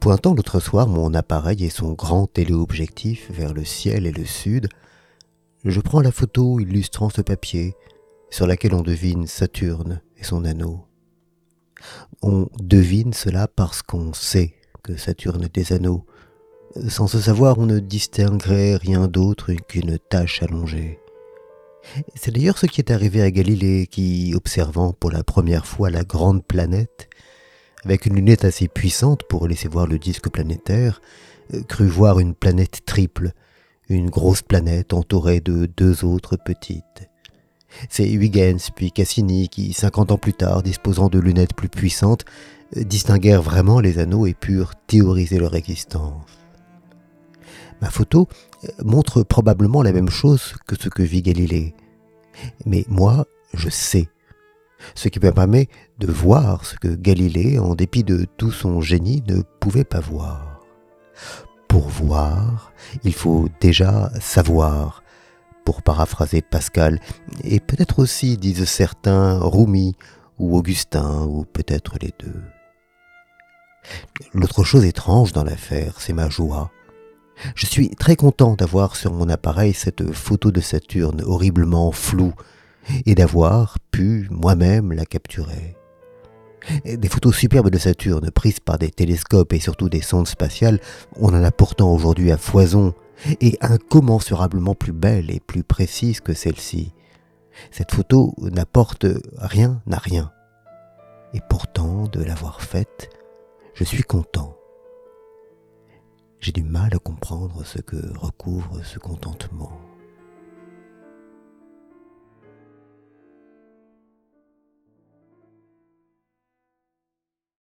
Pointant l'autre soir mon appareil et son grand téléobjectif vers le ciel et le sud, je prends la photo illustrant ce papier, sur laquelle on devine Saturne et son anneau. On devine cela parce qu'on sait que Saturne a des anneaux. Sans ce savoir, on ne distinguerait rien d'autre qu'une tache allongée. C'est d'ailleurs ce qui est arrivé à Galilée, qui, observant pour la première fois la grande planète, avec une lunette assez puissante pour laisser voir le disque planétaire, crut voir une planète triple, une grosse planète entourée de deux autres petites. C'est Huygens puis Cassini qui, cinquante ans plus tard, disposant de lunettes plus puissantes, distinguèrent vraiment les anneaux et purent théoriser leur existence. Ma photo montre probablement la même chose que ce que vit Galilée. Mais moi, je sais. Ce qui me permet de voir ce que Galilée, en dépit de tout son génie, ne pouvait pas voir. Pour voir, il faut déjà savoir, pour paraphraser Pascal, et peut-être aussi, disent certains, Rumi ou Augustin, ou peut-être les deux. L'autre chose étrange dans l'affaire, c'est ma joie. Je suis très content d'avoir sur mon appareil cette photo de Saturne horriblement floue et d'avoir pu moi-même la capturer. Des photos superbes de Saturne prises par des télescopes et surtout des sondes spatiales, on en a pourtant aujourd'hui à foison, et incommensurablement plus belles et plus précises que celle-ci. Cette photo n'apporte rien à rien. Et pourtant, de l'avoir faite, je suis content. J'ai du mal à comprendre ce que recouvre ce contentement.